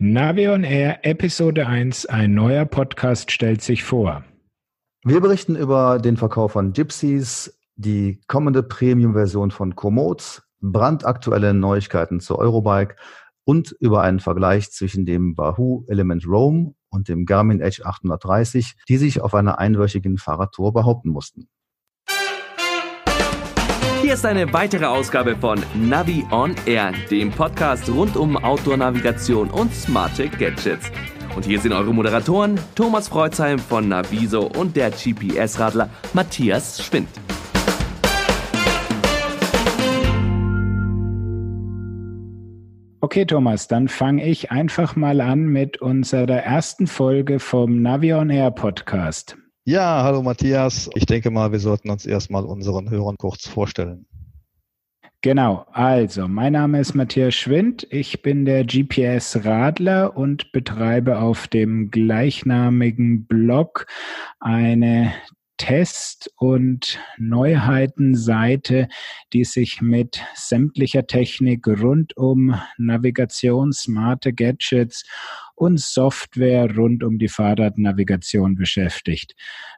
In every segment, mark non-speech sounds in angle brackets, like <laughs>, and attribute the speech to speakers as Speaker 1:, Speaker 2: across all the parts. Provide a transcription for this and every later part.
Speaker 1: Navion Air Episode 1, ein neuer Podcast stellt sich vor.
Speaker 2: Wir berichten über den Verkauf von Gypsies, die kommende Premium-Version von Komoot, brandaktuelle Neuigkeiten zur Eurobike und über einen Vergleich zwischen dem Wahoo Element Roam und dem Garmin Edge 830, die sich auf einer einwöchigen Fahrradtour behaupten mussten.
Speaker 3: Hier ist eine weitere Ausgabe von Navi on Air, dem Podcast rund um Outdoor-Navigation und smarte Gadgets. Und hier sind eure Moderatoren Thomas Freuzheim von Naviso und der GPS-Radler Matthias Schwind.
Speaker 1: Okay, Thomas, dann fange ich einfach mal an mit unserer ersten Folge vom Navi on Air Podcast.
Speaker 2: Ja, hallo Matthias. Ich denke mal, wir sollten uns erstmal unseren Hörern kurz vorstellen.
Speaker 1: Genau, also mein Name ist Matthias Schwind. Ich bin der GPS-Radler und betreibe auf dem gleichnamigen Blog eine Test- und Neuheitenseite, die sich mit sämtlicher Technik rund um Navigation, smarte Gadgets und Software rund um die Fahrradnavigation beschäftigt.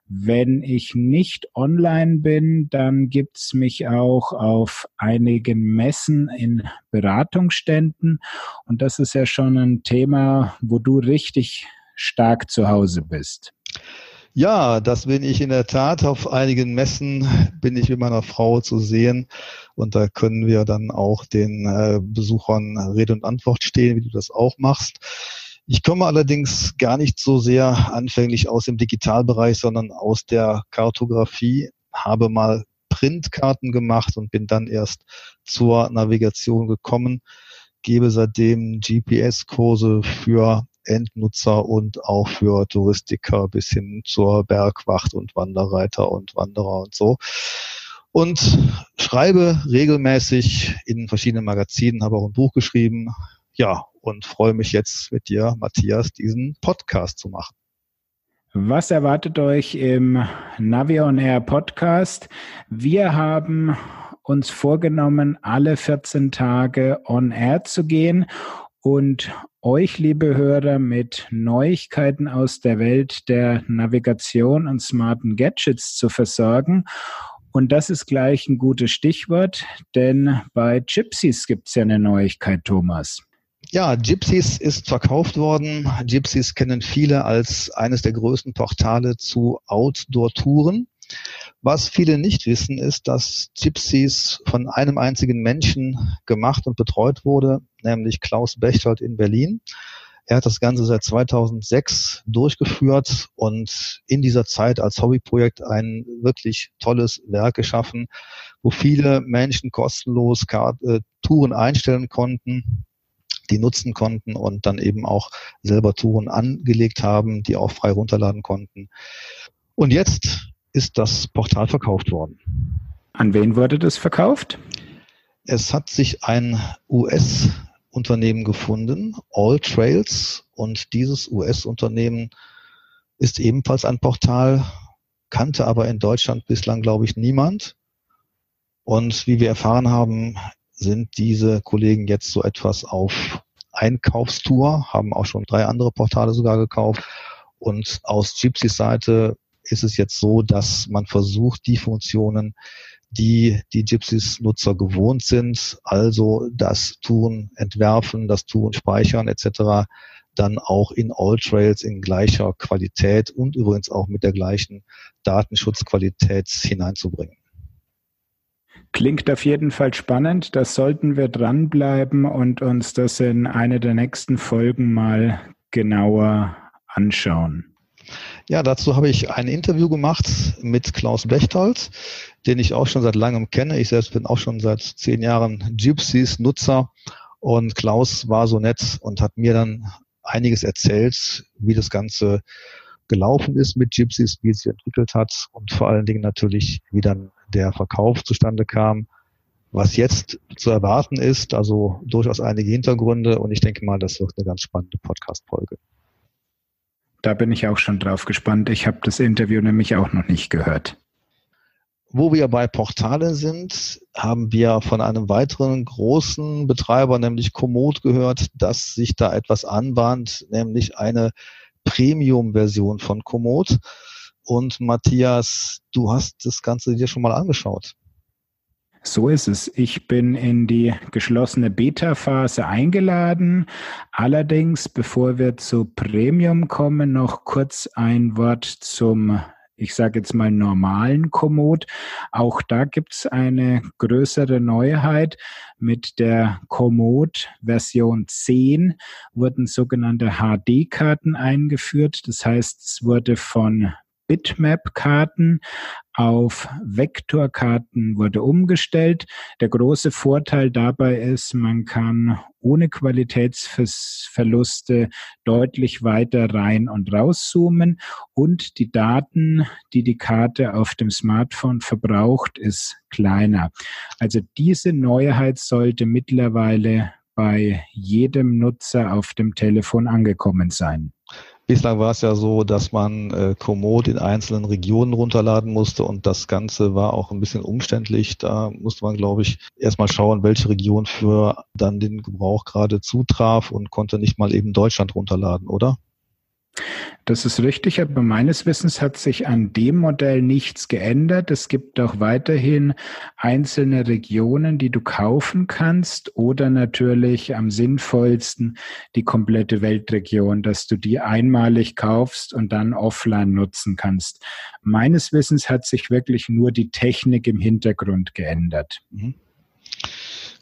Speaker 1: Wenn ich nicht online bin, dann gibt's mich auch auf einigen Messen in Beratungsständen. Und das ist ja schon ein Thema, wo du richtig stark zu Hause bist.
Speaker 2: Ja, das bin ich in der Tat. Auf einigen Messen bin ich mit meiner Frau zu sehen und da können wir dann auch den äh, Besuchern Rede und Antwort stehen, wie du das auch machst. Ich komme allerdings gar nicht so sehr anfänglich aus dem Digitalbereich, sondern aus der Kartografie, habe mal Printkarten gemacht und bin dann erst zur Navigation gekommen, gebe seitdem GPS-Kurse für Endnutzer und auch für Touristiker bis hin zur Bergwacht und Wanderreiter und Wanderer und so. Und schreibe regelmäßig in verschiedenen Magazinen, habe auch ein Buch geschrieben. Ja, und freue mich jetzt mit dir, Matthias, diesen Podcast zu machen.
Speaker 1: Was erwartet euch im Navi on Air Podcast? Wir haben uns vorgenommen, alle 14 Tage on Air zu gehen und euch, liebe Hörer, mit Neuigkeiten aus der Welt der Navigation und smarten Gadgets zu versorgen. Und das ist gleich ein gutes Stichwort, denn bei Gypsies gibt es ja eine Neuigkeit, Thomas.
Speaker 2: Ja, Gypsies ist verkauft worden. Gypsies kennen viele als eines der größten Portale zu Outdoor-Touren. Was viele nicht wissen, ist, dass Gypsies von einem einzigen Menschen gemacht und betreut wurde, nämlich Klaus Bechtold in Berlin. Er hat das Ganze seit 2006 durchgeführt und in dieser Zeit als Hobbyprojekt ein wirklich tolles Werk geschaffen, wo viele Menschen kostenlos äh, Touren einstellen konnten, die nutzen konnten und dann eben auch selber Touren angelegt haben, die auch frei runterladen konnten. Und jetzt ist das Portal verkauft worden.
Speaker 1: An wen wurde das verkauft?
Speaker 2: Es hat sich ein US-Unternehmen gefunden, All Trails, und dieses US-Unternehmen ist ebenfalls ein Portal, kannte aber in Deutschland bislang, glaube ich, niemand. Und wie wir erfahren haben, sind diese Kollegen jetzt so etwas auf Einkaufstour, haben auch schon drei andere Portale sogar gekauft. Und aus Gypsys Seite ist es jetzt so, dass man versucht, die Funktionen, die die Gypsies-Nutzer gewohnt sind, also das Tun entwerfen, das Tun speichern etc., dann auch in All-Trails in gleicher Qualität und übrigens auch mit der gleichen Datenschutzqualität hineinzubringen.
Speaker 1: Klingt auf jeden Fall spannend. Das sollten wir dranbleiben und uns das in einer der nächsten Folgen mal genauer anschauen.
Speaker 2: Ja, dazu habe ich ein Interview gemacht mit Klaus Bechtold, den ich auch schon seit langem kenne. Ich selbst bin auch schon seit zehn Jahren Gypsies-Nutzer und Klaus war so nett und hat mir dann einiges erzählt, wie das Ganze gelaufen ist mit Gypsies, wie es sich entwickelt hat und vor allen Dingen natürlich, wie dann der Verkauf zustande kam. Was jetzt zu erwarten ist, also durchaus einige Hintergründe und ich denke mal, das wird eine ganz spannende Podcast-Folge.
Speaker 1: Da bin ich auch schon drauf gespannt. Ich habe das Interview nämlich auch noch nicht gehört.
Speaker 2: Wo wir bei Portalen sind, haben wir von einem weiteren großen Betreiber, nämlich Komoot, gehört, dass sich da etwas anbahnt, nämlich eine Premium-Version von Komoot. Und Matthias, du hast das Ganze dir schon mal angeschaut.
Speaker 1: So ist es. Ich bin in die geschlossene Beta-Phase eingeladen. Allerdings, bevor wir zu Premium kommen, noch kurz ein Wort zum ich sage jetzt mal normalen Komoot. Auch da gibt es eine größere Neuheit. Mit der Komoot Version 10 wurden sogenannte HD-Karten eingeführt. Das heißt, es wurde von Bitmap-Karten auf Vektorkarten wurde umgestellt. Der große Vorteil dabei ist, man kann ohne Qualitätsverluste deutlich weiter rein und rauszoomen und die Daten, die die Karte auf dem Smartphone verbraucht, ist kleiner. Also diese Neuheit sollte mittlerweile bei jedem Nutzer auf dem Telefon angekommen sein.
Speaker 2: Bislang war es ja so, dass man äh, Komoot in einzelnen Regionen runterladen musste und das Ganze war auch ein bisschen umständlich. Da musste man, glaube ich, erstmal schauen, welche Region für dann den Gebrauch gerade zutraf und konnte nicht mal eben Deutschland runterladen, oder?
Speaker 1: Das ist richtig, aber meines Wissens hat sich an dem Modell nichts geändert. Es gibt auch weiterhin einzelne Regionen, die du kaufen kannst oder natürlich am sinnvollsten die komplette Weltregion, dass du die einmalig kaufst und dann offline nutzen kannst. Meines Wissens hat sich wirklich nur die Technik im Hintergrund geändert. Mhm.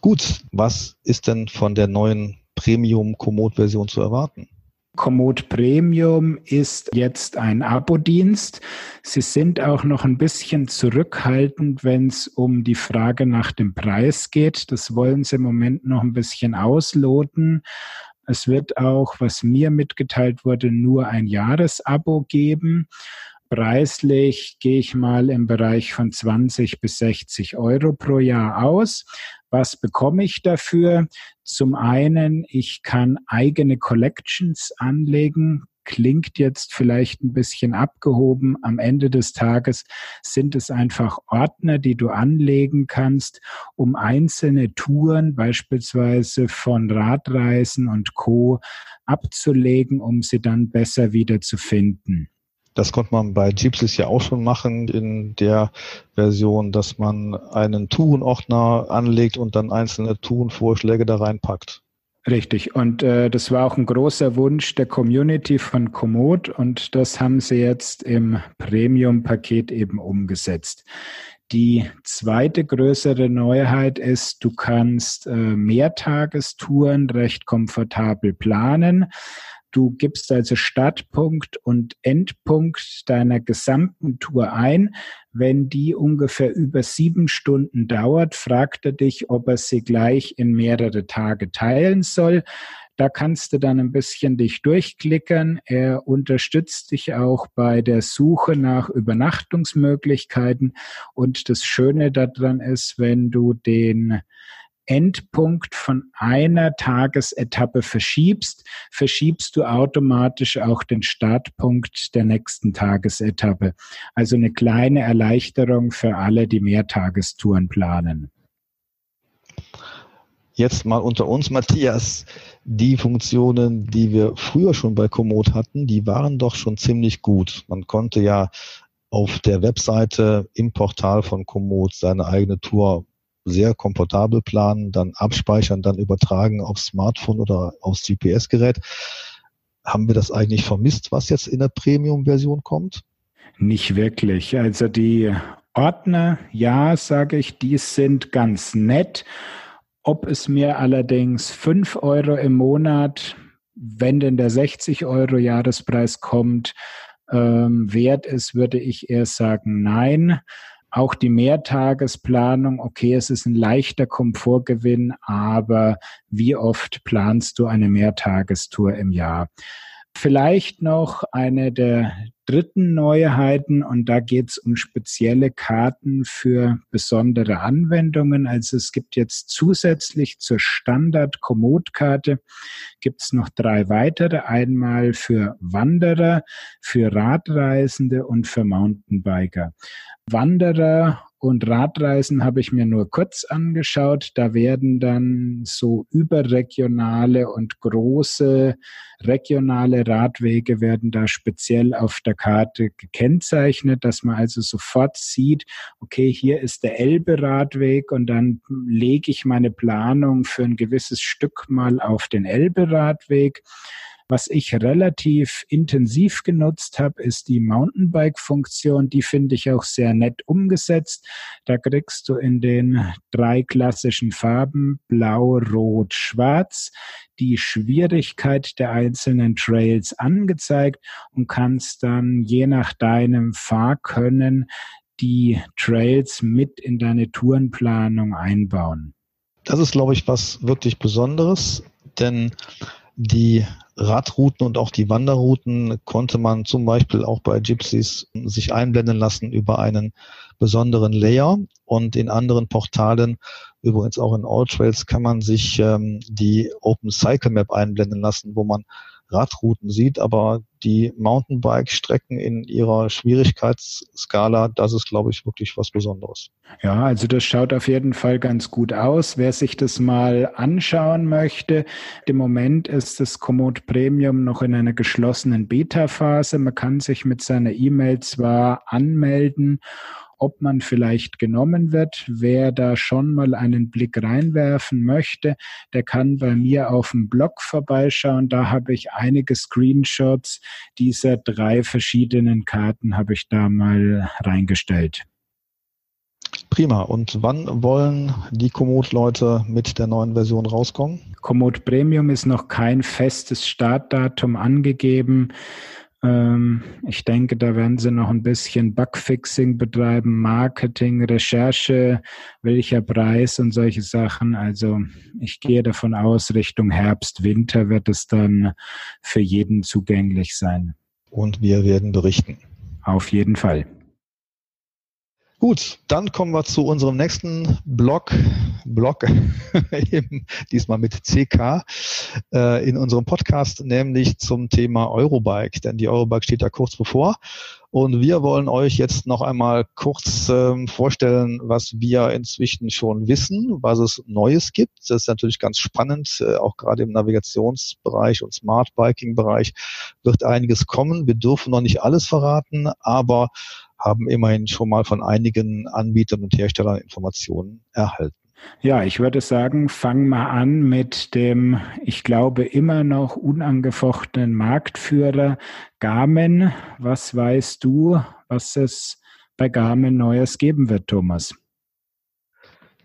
Speaker 2: Gut, was ist denn von der neuen Premium-Komoot-Version zu erwarten?
Speaker 1: Komoot Premium ist jetzt ein Abo-Dienst. Sie sind auch noch ein bisschen zurückhaltend, wenn es um die Frage nach dem Preis geht. Das wollen sie im Moment noch ein bisschen ausloten. Es wird auch, was mir mitgeteilt wurde, nur ein Jahresabo geben. Preislich gehe ich mal im Bereich von 20 bis 60 Euro pro Jahr aus. Was bekomme ich dafür? Zum einen, ich kann eigene Collections anlegen. Klingt jetzt vielleicht ein bisschen abgehoben. Am Ende des Tages sind es einfach Ordner, die du anlegen kannst, um einzelne Touren, beispielsweise von Radreisen und Co., abzulegen, um sie dann besser wieder zu finden.
Speaker 2: Das konnte man bei Gypsys ja auch schon machen in der Version, dass man einen Tourenordner anlegt und dann einzelne Tourenvorschläge da reinpackt.
Speaker 1: Richtig. Und äh, das war auch ein großer Wunsch der Community von Komoot und das haben sie jetzt im Premium-Paket eben umgesetzt. Die zweite größere Neuheit ist, du kannst äh, Mehrtagestouren recht komfortabel planen. Du gibst also Startpunkt und Endpunkt deiner gesamten Tour ein. Wenn die ungefähr über sieben Stunden dauert, fragt er dich, ob er sie gleich in mehrere Tage teilen soll. Da kannst du dann ein bisschen dich durchklickern. Er unterstützt dich auch bei der Suche nach Übernachtungsmöglichkeiten. Und das Schöne daran ist, wenn du den Endpunkt von einer Tagesetappe verschiebst, verschiebst du automatisch auch den Startpunkt der nächsten Tagesetappe. Also eine kleine Erleichterung für alle, die Mehrtagestouren planen.
Speaker 2: Jetzt mal unter uns, Matthias, die Funktionen, die wir früher schon bei Komoot hatten, die waren doch schon ziemlich gut. Man konnte ja auf der Webseite im Portal von Komoot seine eigene Tour sehr komfortabel planen, dann abspeichern, dann übertragen aufs Smartphone oder aufs GPS-Gerät. Haben wir das eigentlich vermisst, was jetzt in der Premium-Version kommt?
Speaker 1: Nicht wirklich. Also die Ordner, ja, sage ich, die sind ganz nett. Ob es mir allerdings 5 Euro im Monat, wenn denn der 60 Euro Jahrespreis kommt, ähm, wert ist, würde ich eher sagen, nein. Auch die Mehrtagesplanung, okay, es ist ein leichter Komfortgewinn, aber wie oft planst du eine Mehrtagestour im Jahr? Vielleicht noch eine der dritten Neuheiten und da geht es um spezielle Karten für besondere Anwendungen. Also es gibt jetzt zusätzlich zur Standard-Komoot-Karte gibt es noch drei weitere. Einmal für Wanderer, für Radreisende und für Mountainbiker. Wanderer Und Radreisen habe ich mir nur kurz angeschaut. Da werden dann so überregionale und große regionale Radwege werden da speziell auf der Karte gekennzeichnet, dass man also sofort sieht, okay, hier ist der Elbe-Radweg und dann lege ich meine Planung für ein gewisses Stück mal auf den Elbe-Radweg. Was ich relativ intensiv genutzt habe, ist die Mountainbike-Funktion. Die finde ich auch sehr nett umgesetzt. Da kriegst du in den drei klassischen Farben Blau, Rot, Schwarz die Schwierigkeit der einzelnen Trails angezeigt und kannst dann je nach deinem Fahrkönnen die Trails mit in deine Tourenplanung einbauen.
Speaker 2: Das ist, glaube ich, was wirklich Besonderes, denn die Radrouten und auch die Wanderrouten konnte man zum Beispiel auch bei Gypsies sich einblenden lassen über einen besonderen Layer. Und in anderen Portalen, übrigens auch in Alltrails, kann man sich ähm, die Open Cycle Map einblenden lassen, wo man Radrouten sieht, aber die Mountainbike-Strecken in ihrer Schwierigkeitsskala, das ist, glaube ich, wirklich was Besonderes.
Speaker 1: Ja, also das schaut auf jeden Fall ganz gut aus. Wer sich das mal anschauen möchte, im Moment ist das Komoot Premium noch in einer geschlossenen Beta-Phase. Man kann sich mit seiner E-Mail zwar anmelden ob man vielleicht genommen wird. Wer da schon mal einen Blick reinwerfen möchte, der kann bei mir auf dem Blog vorbeischauen. Da habe ich einige Screenshots dieser drei verschiedenen Karten habe ich da mal reingestellt.
Speaker 2: Prima. Und wann wollen die Komoot-Leute mit der neuen Version rauskommen?
Speaker 1: Komoot Premium ist noch kein festes Startdatum angegeben. Ähm, ich denke, da werden sie noch ein bisschen Bugfixing betreiben, Marketing, Recherche, welcher Preis und solche Sachen. Also ich gehe davon aus, Richtung Herbst, Winter wird es dann für jeden zugänglich sein.
Speaker 2: Und wir werden berichten.
Speaker 1: Auf jeden Fall.
Speaker 2: Gut, dann kommen wir zu unserem nächsten Blog, Blog, <laughs> diesmal mit CK, äh, in unserem Podcast, nämlich zum Thema Eurobike, denn die Eurobike steht da kurz bevor. Und wir wollen euch jetzt noch einmal kurz ähm, vorstellen, was wir inzwischen schon wissen, was es Neues gibt. Das ist natürlich ganz spannend, äh, auch gerade im Navigationsbereich und Smart Biking Bereich wird einiges kommen. Wir dürfen noch nicht alles verraten, aber haben immerhin schon mal von einigen Anbietern und Herstellern Informationen erhalten.
Speaker 1: Ja, ich würde sagen, fang mal an mit dem, ich glaube, immer noch unangefochtenen Marktführer Garmin. Was weißt du, was es bei Garmin Neues geben wird, Thomas?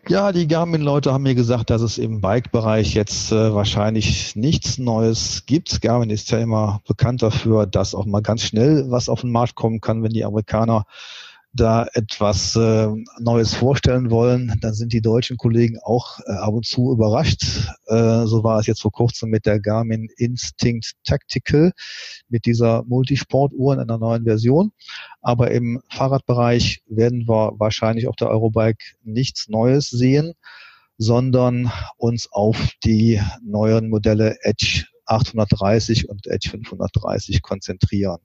Speaker 2: Ja, die Garmin-Leute haben mir gesagt, dass es im Bike-Bereich jetzt äh, wahrscheinlich nichts Neues gibt. Garmin ist ja immer bekannt dafür, dass auch mal ganz schnell was auf den Markt kommen kann, wenn die Amerikaner da etwas äh, Neues vorstellen wollen, dann sind die deutschen Kollegen auch äh, ab und zu überrascht. Äh, so war es jetzt vor kurzem mit der Garmin Instinct Tactical, mit dieser Multisportuhr in einer neuen Version. Aber im Fahrradbereich werden wir wahrscheinlich auf der Eurobike nichts Neues sehen, sondern uns auf die neuen Modelle Edge 830 und Edge 530 konzentrieren.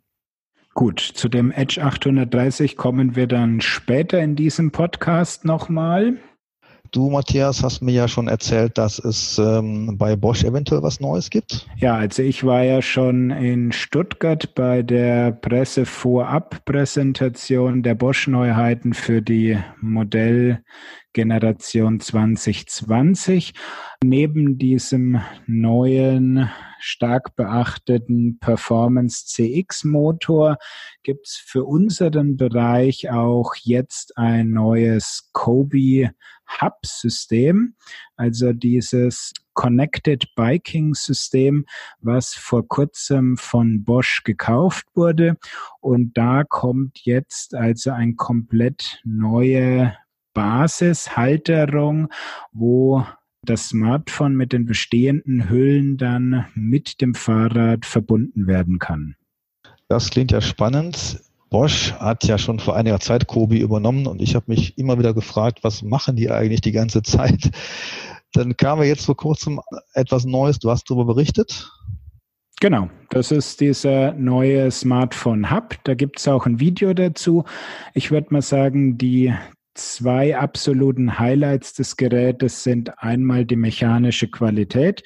Speaker 1: Gut, zu dem Edge 830 kommen wir dann später in diesem Podcast nochmal.
Speaker 2: Du, Matthias, hast mir ja schon erzählt, dass es ähm, bei Bosch eventuell was Neues gibt.
Speaker 1: Ja, also ich war ja schon in Stuttgart bei der Pressevorab-Präsentation der Bosch-Neuheiten für die Modellgeneration 2020. Neben diesem neuen stark beachteten Performance CX Motor gibt es für unseren Bereich auch jetzt ein neues Kobe Hub System, also dieses Connected Biking System, was vor kurzem von Bosch gekauft wurde. Und da kommt jetzt also ein komplett neue Basishalterung, wo das Smartphone mit den bestehenden Hüllen dann mit dem Fahrrad verbunden werden kann.
Speaker 2: Das klingt ja spannend. Bosch hat ja schon vor einiger Zeit Kobi übernommen und ich habe mich immer wieder gefragt, was machen die eigentlich die ganze Zeit? Dann kam ja jetzt vor kurzem etwas Neues, du hast darüber berichtet.
Speaker 1: Genau, das ist dieser neue Smartphone Hub. Da gibt es auch ein Video dazu. Ich würde mal sagen, die zwei absoluten Highlights des Gerätes sind einmal die mechanische Qualität.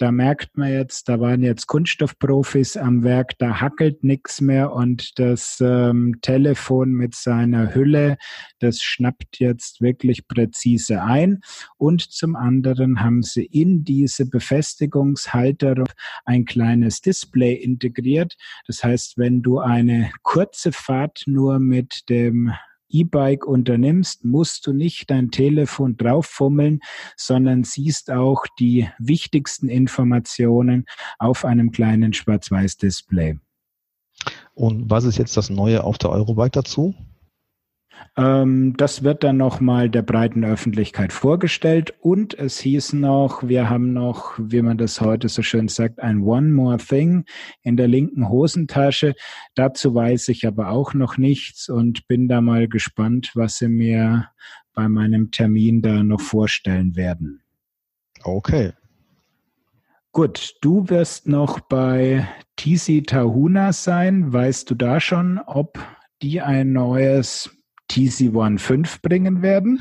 Speaker 1: Da merkt man jetzt, da waren jetzt Kunststoffprofis am Werk, da hackelt nichts mehr und das ähm, Telefon mit seiner Hülle, das schnappt jetzt wirklich präzise ein. Und zum anderen haben sie in diese Befestigungshalterung ein kleines Display integriert. Das heißt, wenn du eine kurze Fahrt nur mit dem E-Bike unternimmst, musst du nicht dein Telefon drauffummeln, sondern siehst auch die wichtigsten Informationen auf einem kleinen Schwarz-Weiß-Display.
Speaker 2: Und was ist jetzt das Neue auf der Eurobike dazu?
Speaker 1: Ähm, das wird dann nochmal der breiten Öffentlichkeit vorgestellt und es hieß noch, wir haben noch, wie man das heute so schön sagt, ein One More Thing in der linken Hosentasche. Dazu weiß ich aber auch noch nichts und bin da mal gespannt, was sie mir bei meinem Termin da noch vorstellen werden.
Speaker 2: Okay.
Speaker 1: Gut, du wirst noch bei TC Tahuna sein. Weißt du da schon, ob die ein neues TC15 bringen werden?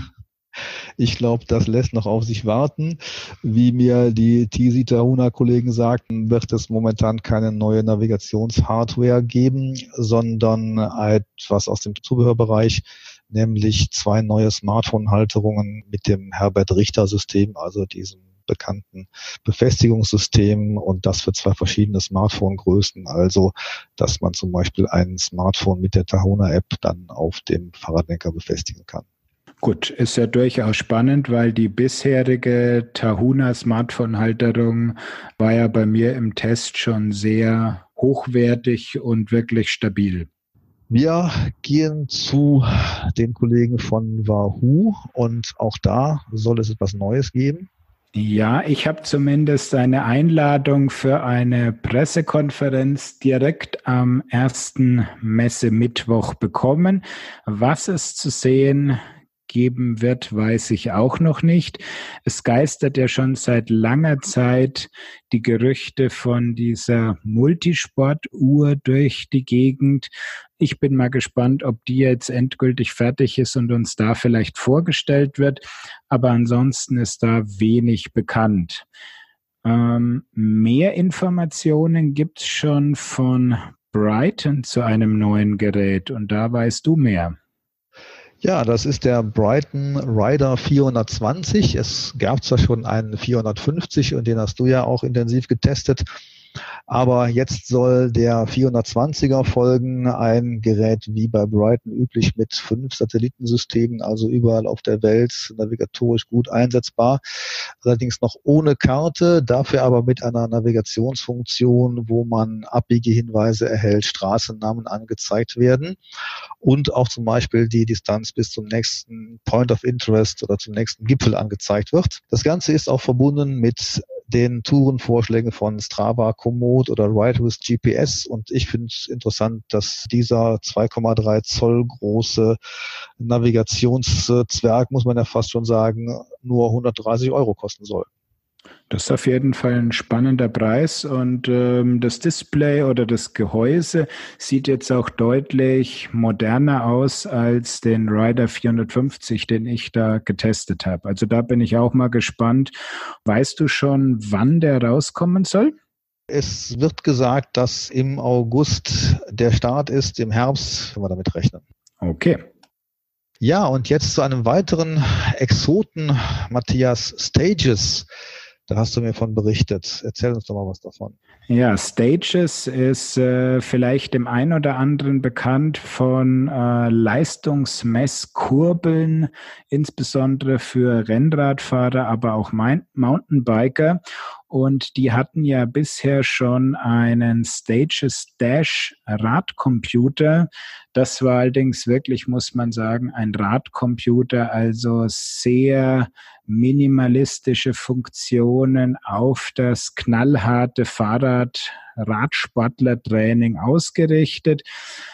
Speaker 2: Ich glaube, das lässt noch auf sich warten. Wie mir die TC Tahuna-Kollegen sagten, wird es momentan keine neue Navigationshardware geben, sondern etwas aus dem Zubehörbereich, nämlich zwei neue Smartphone-Halterungen mit dem Herbert-Richter-System, also diesem bekannten Befestigungssystemen und das für zwei verschiedene Smartphone-Größen. Also, dass man zum Beispiel ein Smartphone mit der Tahona-App dann auf dem Fahrradlenker befestigen kann.
Speaker 1: Gut, ist ja durchaus spannend, weil die bisherige Tahuna Smartphone-Halterung war ja bei mir im Test schon sehr hochwertig und wirklich stabil.
Speaker 2: Wir gehen zu den Kollegen von Wahoo und auch da soll es etwas Neues geben.
Speaker 1: Ja, ich habe zumindest eine Einladung für eine Pressekonferenz direkt am ersten Messemittwoch bekommen. Was es zu sehen geben wird, weiß ich auch noch nicht. Es geistert ja schon seit langer Zeit die Gerüchte von dieser Multisportuhr durch die Gegend. Ich bin mal gespannt, ob die jetzt endgültig fertig ist und uns da vielleicht vorgestellt wird. Aber ansonsten ist da wenig bekannt. Ähm, mehr Informationen gibt's schon von Brighton zu einem neuen Gerät und da weißt du mehr.
Speaker 2: Ja, das ist der Brighton Rider 420. Es gab zwar schon einen 450 und den hast du ja auch intensiv getestet. Aber jetzt soll der 420er folgen, ein Gerät wie bei Brighton üblich mit fünf Satellitensystemen, also überall auf der Welt navigatorisch gut einsetzbar. Allerdings noch ohne Karte, dafür aber mit einer Navigationsfunktion, wo man Abbiegehinweise erhält, Straßennamen angezeigt werden und auch zum Beispiel die Distanz bis zum nächsten Point of Interest oder zum nächsten Gipfel angezeigt wird. Das Ganze ist auch verbunden mit den Tourenvorschlägen von Strava, Komoot oder Ride with GPS. Und ich finde es interessant, dass dieser 2,3 Zoll große Navigationszwerg, muss man ja fast schon sagen, nur 130 Euro kosten soll.
Speaker 1: Das ist auf jeden Fall ein spannender Preis und ähm, das Display oder das Gehäuse sieht jetzt auch deutlich moderner aus als den Rider 450, den ich da getestet habe. Also da bin ich auch mal gespannt. Weißt du schon, wann der rauskommen soll?
Speaker 2: Es wird gesagt, dass im August der Start ist, im Herbst können wir damit rechnen.
Speaker 1: Okay.
Speaker 2: Ja, und jetzt zu einem weiteren Exoten, Matthias Stages. Da hast du mir von berichtet. Erzähl uns doch mal was davon.
Speaker 1: Ja, Stages ist äh, vielleicht dem einen oder anderen bekannt von äh, Leistungsmesskurbeln, insbesondere für Rennradfahrer, aber auch Mountainbiker. Und die hatten ja bisher schon einen Stages Dash Radcomputer. Das war allerdings wirklich, muss man sagen, ein Radcomputer, also sehr minimalistische Funktionen auf das knallharte Fahrrad Radsportlertraining ausgerichtet.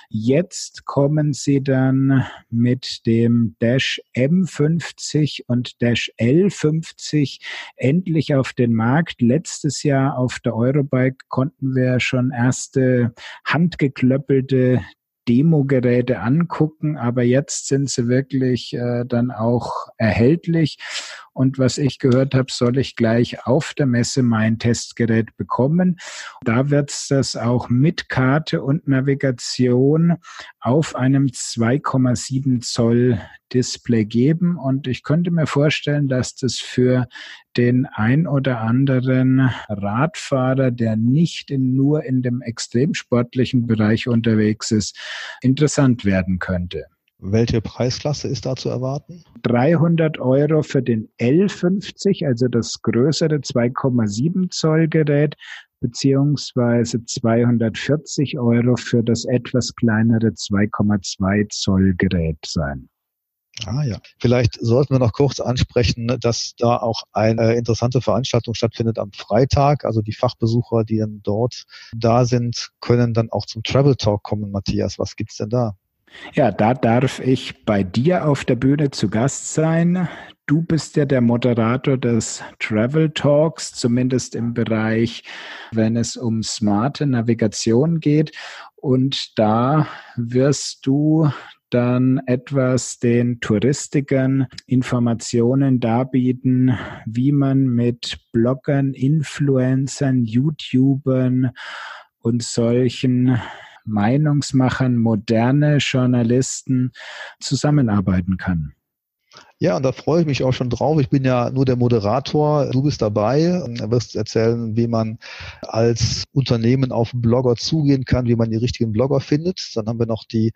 Speaker 1: Jetzt kommen sie dann mit dem Dash M50 und Dash L50 endlich auf den Markt. Letztes Jahr auf der Eurobike konnten wir schon erste handgeklöppelte Demogeräte angucken, aber jetzt sind sie wirklich äh, dann auch erhältlich. Und was ich gehört habe, soll ich gleich auf der Messe mein Testgerät bekommen. Da wird es das auch mit Karte und Navigation auf einem 2,7 Zoll Display geben. Und ich könnte mir vorstellen, dass das für den ein oder anderen Radfahrer, der nicht in, nur in dem extremsportlichen Bereich unterwegs ist, interessant werden könnte.
Speaker 2: Welche Preisklasse ist da zu erwarten?
Speaker 1: 300 Euro für den L50, also das größere 2,7 Zoll Gerät, beziehungsweise 240 Euro für das etwas kleinere 2,2 Zoll Gerät sein.
Speaker 2: Ah ja, vielleicht sollten wir noch kurz ansprechen, dass da auch eine interessante Veranstaltung stattfindet am Freitag. Also die Fachbesucher, die dann dort da sind, können dann auch zum Travel Talk kommen. Matthias, was gibt's denn da?
Speaker 1: Ja, da darf ich bei dir auf der Bühne zu Gast sein. Du bist ja der Moderator des Travel Talks, zumindest im Bereich, wenn es um smarte Navigation geht. Und da wirst du dann etwas den Touristikern Informationen darbieten, wie man mit Bloggern, Influencern, YouTubern und solchen Meinungsmachern, moderne Journalisten zusammenarbeiten kann.
Speaker 2: Ja, und da freue ich mich auch schon drauf. Ich bin ja nur der Moderator. Du bist dabei und wirst erzählen, wie man als Unternehmen auf Blogger zugehen kann, wie man die richtigen Blogger findet. Dann haben wir noch die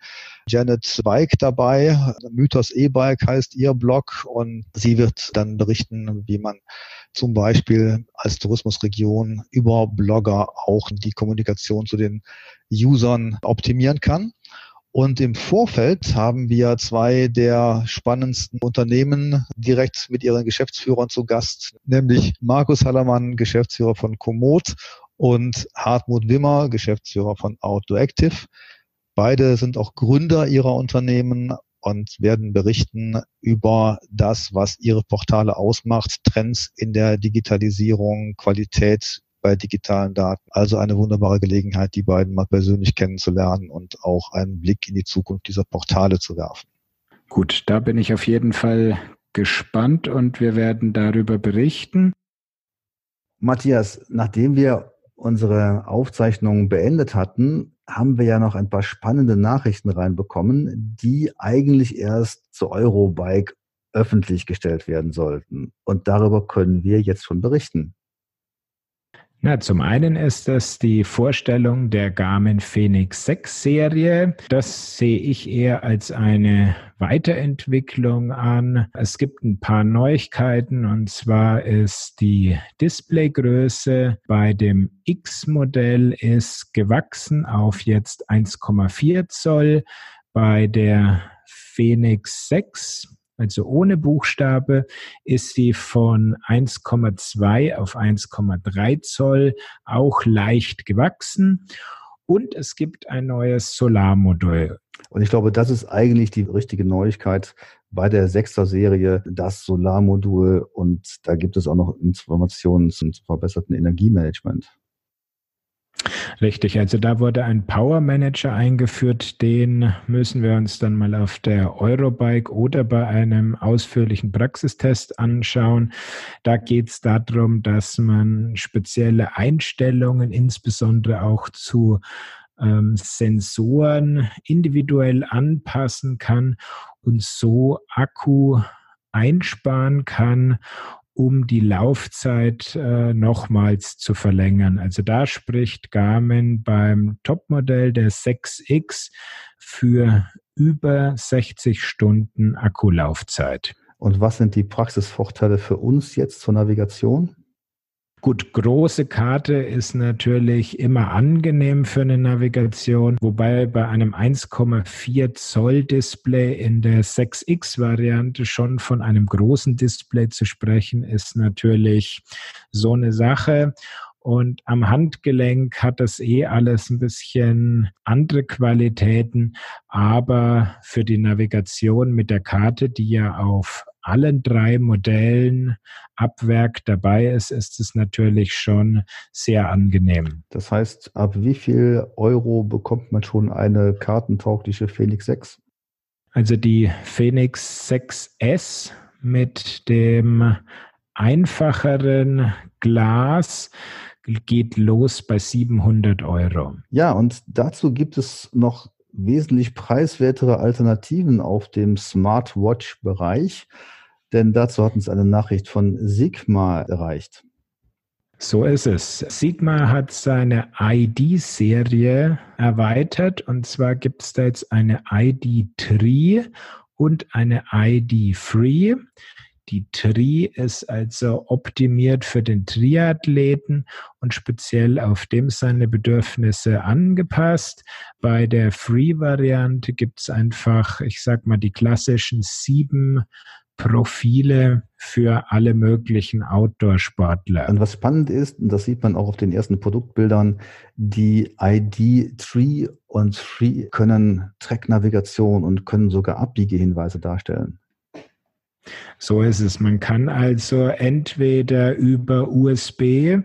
Speaker 2: Janet Bike dabei. Mythos E-Bike heißt ihr Blog und sie wird dann berichten, wie man zum Beispiel als Tourismusregion über Blogger auch die Kommunikation zu den Usern optimieren kann. Und im Vorfeld haben wir zwei der spannendsten Unternehmen direkt mit ihren Geschäftsführern zu Gast, nämlich Markus Hallermann, Geschäftsführer von Komoot und Hartmut Wimmer, Geschäftsführer von Outdoor Active. Beide sind auch Gründer ihrer Unternehmen und werden berichten über das, was ihre Portale ausmacht, Trends in der Digitalisierung, Qualität bei digitalen Daten. Also eine wunderbare Gelegenheit, die beiden mal persönlich kennenzulernen und auch einen Blick in die Zukunft dieser Portale zu werfen.
Speaker 1: Gut, da bin ich auf jeden Fall gespannt und wir werden darüber berichten.
Speaker 4: Matthias, nachdem wir unsere Aufzeichnung beendet hatten, haben wir ja noch ein paar spannende Nachrichten reinbekommen, die eigentlich erst zu Eurobike öffentlich gestellt werden sollten. Und darüber können wir jetzt schon berichten.
Speaker 1: Na, zum einen ist das die Vorstellung der Garmin Phoenix 6 Serie. Das sehe ich eher als eine Weiterentwicklung an. Es gibt ein paar Neuigkeiten und zwar ist die Displaygröße bei dem X-Modell ist gewachsen auf jetzt 1,4 Zoll. Bei der Phoenix 6 also ohne Buchstabe, ist sie von 1,2 auf 1,3 Zoll auch leicht gewachsen. Und es gibt ein neues Solarmodul.
Speaker 4: Und ich glaube, das ist eigentlich die richtige Neuigkeit bei der 6er Serie, das Solarmodul. Und da gibt es auch noch Informationen zum verbesserten Energiemanagement.
Speaker 1: Richtig, also da wurde ein Power Manager eingeführt, den müssen wir uns dann mal auf der Eurobike oder bei einem ausführlichen Praxistest anschauen. Da geht es darum, dass man spezielle Einstellungen, insbesondere auch zu ähm, Sensoren individuell anpassen kann und so Akku einsparen kann um die Laufzeit äh, nochmals zu verlängern. Also da spricht Garmin beim Topmodell der 6X für über 60 Stunden Akkulaufzeit.
Speaker 4: Und was sind die Praxisvorteile für uns jetzt zur Navigation?
Speaker 1: Gut, große Karte ist natürlich immer angenehm für eine Navigation, wobei bei einem 1,4 Zoll Display in der 6X Variante schon von einem großen Display zu sprechen, ist natürlich so eine Sache. Und am Handgelenk hat das eh alles ein bisschen andere Qualitäten, aber für die Navigation mit der Karte, die ja auf allen drei Modellen ab Werk dabei ist, ist es natürlich schon sehr angenehm.
Speaker 4: Das heißt, ab wie viel Euro bekommt man schon eine kartentaugliche Phoenix 6?
Speaker 1: Also die Phoenix 6S mit dem einfacheren Glas geht los bei 700 Euro.
Speaker 4: Ja, und dazu gibt es noch wesentlich preiswertere Alternativen auf dem Smartwatch-Bereich, denn dazu hat uns eine Nachricht von Sigma erreicht.
Speaker 1: So ist es. Sigma hat seine ID-Serie erweitert und zwar gibt es da jetzt eine ID-Tree und eine ID-Free. Die Tri ist also optimiert für den Triathleten und speziell auf dem seine Bedürfnisse angepasst. Bei der Free-Variante gibt es einfach, ich sag mal, die klassischen sieben Profile für alle möglichen Outdoor-Sportler.
Speaker 4: Und was spannend ist, und das sieht man auch auf den ersten Produktbildern, die ID Tree und Free können Track-Navigation und können sogar Abbiegehinweise darstellen.
Speaker 1: So ist es. Man kann also entweder über USB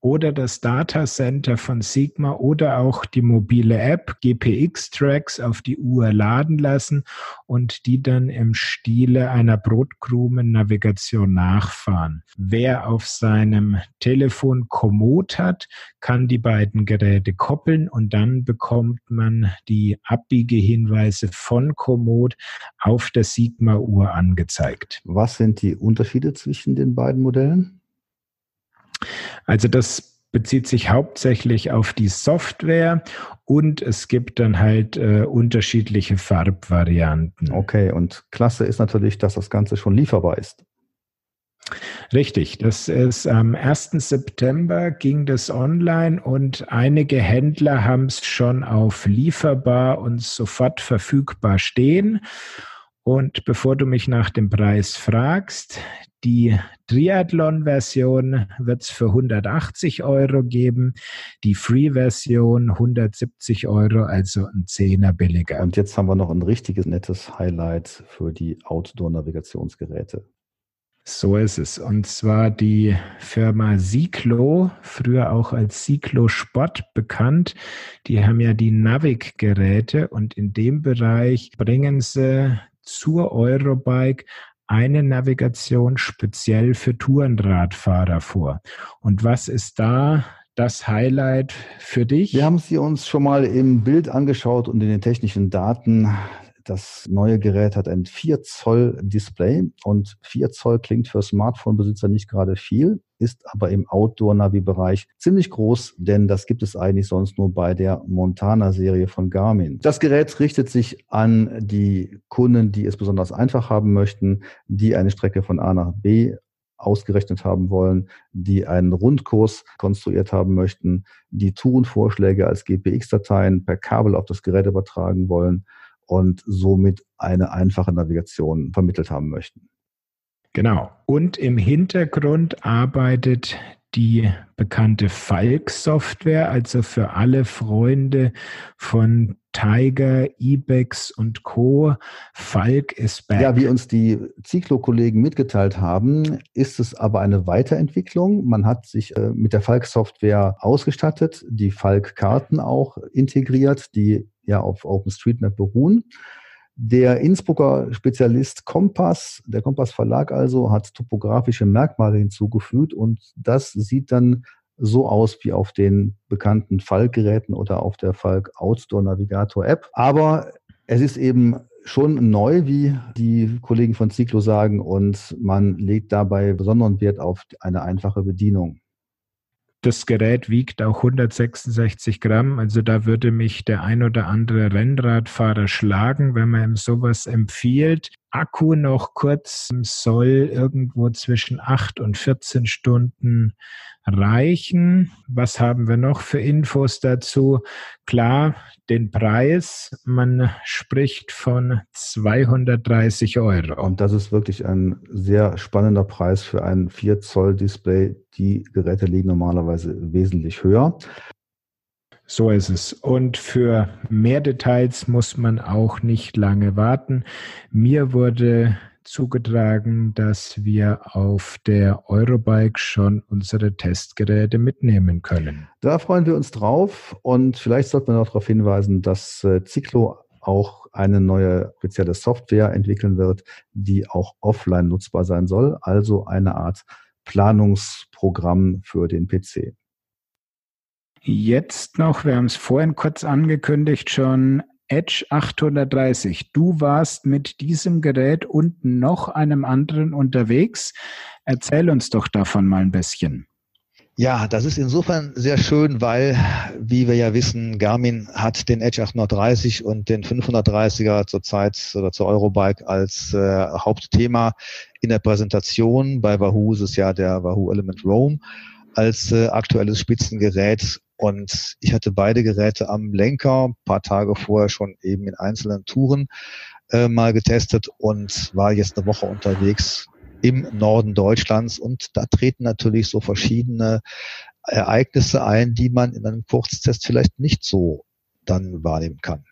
Speaker 1: oder das Data Center von Sigma oder auch die mobile App GPX-Tracks auf die Uhr laden lassen und die dann im Stile einer Brotkrumen-Navigation nachfahren. Wer auf seinem Telefon Komoot hat, kann die beiden Geräte koppeln und dann bekommt man die Abbiegehinweise von Komoot auf der Sigma-Uhr angezeigt.
Speaker 4: Was sind die Unterschiede zwischen den beiden Modellen?
Speaker 1: Also das bezieht sich hauptsächlich auf die Software und es gibt dann halt äh, unterschiedliche Farbvarianten.
Speaker 4: Okay, und klasse ist natürlich, dass das Ganze schon lieferbar ist.
Speaker 1: Richtig, das ist am 1. September ging das online und einige Händler haben es schon auf lieferbar und sofort verfügbar stehen. Und bevor du mich nach dem Preis fragst, die Triathlon-Version wird es für 180 Euro geben, die Free-Version 170 Euro, also ein Zehner billiger.
Speaker 4: Und jetzt haben wir noch ein richtiges nettes Highlight für die Outdoor-Navigationsgeräte.
Speaker 1: So ist es. Und zwar die Firma Cyclo, früher auch als Cyclo Sport bekannt. Die haben ja die Navic-Geräte und in dem Bereich bringen sie zur Eurobike eine Navigation speziell für Tourenradfahrer vor. Und was ist da das Highlight für dich?
Speaker 4: Wir haben sie uns schon mal im Bild angeschaut und in den technischen Daten. Das neue Gerät hat ein 4 Zoll Display und 4 Zoll klingt für Smartphone-Besitzer nicht gerade viel, ist aber im Outdoor-Navi-Bereich ziemlich groß, denn das gibt es eigentlich sonst nur bei der Montana-Serie von Garmin. Das Gerät richtet sich an die Kunden, die es besonders einfach haben möchten, die eine Strecke von A nach B ausgerechnet haben wollen, die einen Rundkurs konstruiert haben möchten, die Tourenvorschläge als GPX-Dateien per Kabel auf das Gerät übertragen wollen und somit eine einfache Navigation vermittelt haben möchten.
Speaker 1: Genau. Und im Hintergrund arbeitet die bekannte Falk-Software, also für alle Freunde von Tiger, Ibex und Co. Falk ist
Speaker 4: back. Ja, wie uns die Zyklo-Kollegen mitgeteilt haben, ist es aber eine Weiterentwicklung. Man hat sich äh, mit der Falk-Software ausgestattet, die Falk-Karten auch integriert, die ja auf OpenStreetMap beruhen. Der Innsbrucker Spezialist Kompass, der Kompass Verlag also, hat topografische Merkmale hinzugefügt und das sieht dann so aus wie auf den bekannten Falk-Geräten oder auf der Falk Outdoor Navigator App. Aber es ist eben schon neu, wie die Kollegen von Ciclo sagen, und man legt dabei besonderen Wert auf eine einfache Bedienung.
Speaker 1: Das Gerät wiegt auch 166 Gramm, also da würde mich der ein oder andere Rennradfahrer schlagen, wenn man ihm sowas empfiehlt. Akku noch kurz soll irgendwo zwischen 8 und 14 Stunden reichen. Was haben wir noch für Infos dazu? Klar, den Preis. Man spricht von 230 Euro.
Speaker 4: Und das ist wirklich ein sehr spannender Preis für ein 4 Zoll Display. Die Geräte liegen normalerweise wesentlich höher.
Speaker 1: So ist es. Und für mehr Details muss man auch nicht lange warten. Mir wurde zugetragen, dass wir auf der Eurobike schon unsere Testgeräte mitnehmen können.
Speaker 4: Da freuen wir uns drauf und vielleicht sollten wir noch darauf hinweisen, dass äh, Ciclo auch eine neue spezielle Software entwickeln wird, die auch offline nutzbar sein soll, also eine Art Planungsprogramm für den PC.
Speaker 1: Jetzt noch, wir haben es vorhin kurz angekündigt, schon Edge 830. Du warst mit diesem Gerät und noch einem anderen unterwegs. Erzähl uns doch davon mal ein bisschen.
Speaker 2: Ja, das ist insofern sehr schön, weil, wie wir ja wissen, Garmin hat den Edge 830 und den 530er zurzeit oder zur Eurobike als äh, Hauptthema in der Präsentation. Bei Wahoo ist es ja der Wahoo Element Roam als äh, aktuelles Spitzengerät und ich hatte beide Geräte am Lenker, ein paar Tage vorher schon eben in einzelnen Touren äh, mal getestet und war jetzt eine Woche unterwegs im Norden Deutschlands. Und da treten natürlich so verschiedene Ereignisse ein, die man in einem Kurztest vielleicht nicht so dann wahrnehmen kann.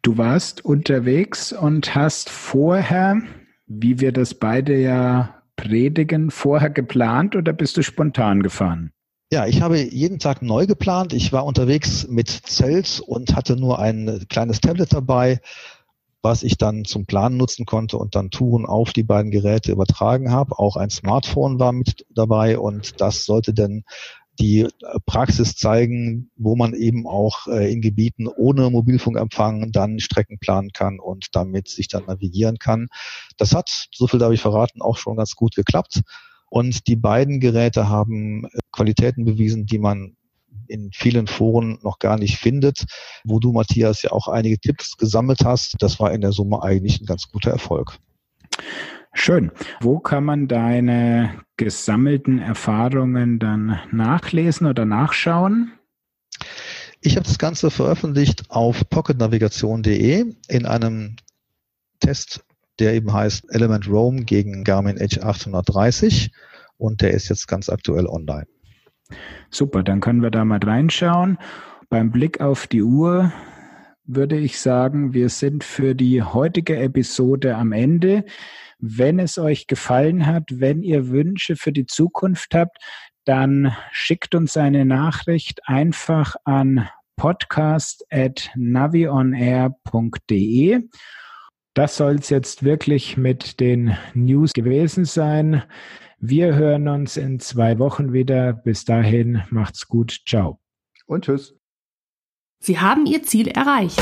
Speaker 1: Du warst unterwegs und hast vorher, wie wir das beide ja predigen, vorher geplant oder bist du spontan gefahren?
Speaker 2: Ja, ich habe jeden Tag neu geplant. Ich war unterwegs mit Zelt und hatte nur ein kleines Tablet dabei, was ich dann zum Planen nutzen konnte und dann Touren auf die beiden Geräte übertragen habe. Auch ein Smartphone war mit dabei und das sollte dann die Praxis zeigen, wo man eben auch äh, in Gebieten ohne Mobilfunkempfang dann Strecken planen kann und damit sich dann navigieren kann. Das hat, so viel darf ich verraten, auch schon ganz gut geklappt. Und die beiden Geräte haben äh, Qualitäten bewiesen, die man in vielen Foren noch gar nicht findet, wo du, Matthias, ja auch einige Tipps gesammelt hast. Das war in der Summe eigentlich ein ganz guter Erfolg.
Speaker 1: Schön. Wo kann man deine gesammelten Erfahrungen dann nachlesen oder nachschauen?
Speaker 2: Ich habe das Ganze veröffentlicht auf pocketnavigation.de in einem Test der eben heißt Element Roam gegen Garmin Edge 830 und der ist jetzt ganz aktuell online.
Speaker 1: Super, dann können wir da mal reinschauen. Beim Blick auf die Uhr würde ich sagen, wir sind für die heutige Episode am Ende. Wenn es euch gefallen hat, wenn ihr Wünsche für die Zukunft habt, dann schickt uns eine Nachricht einfach an podcast.navionair.de das soll es jetzt wirklich mit den News gewesen sein. Wir hören uns in zwei Wochen wieder. Bis dahin, macht's gut. Ciao.
Speaker 4: Und tschüss.
Speaker 5: Sie haben Ihr Ziel erreicht.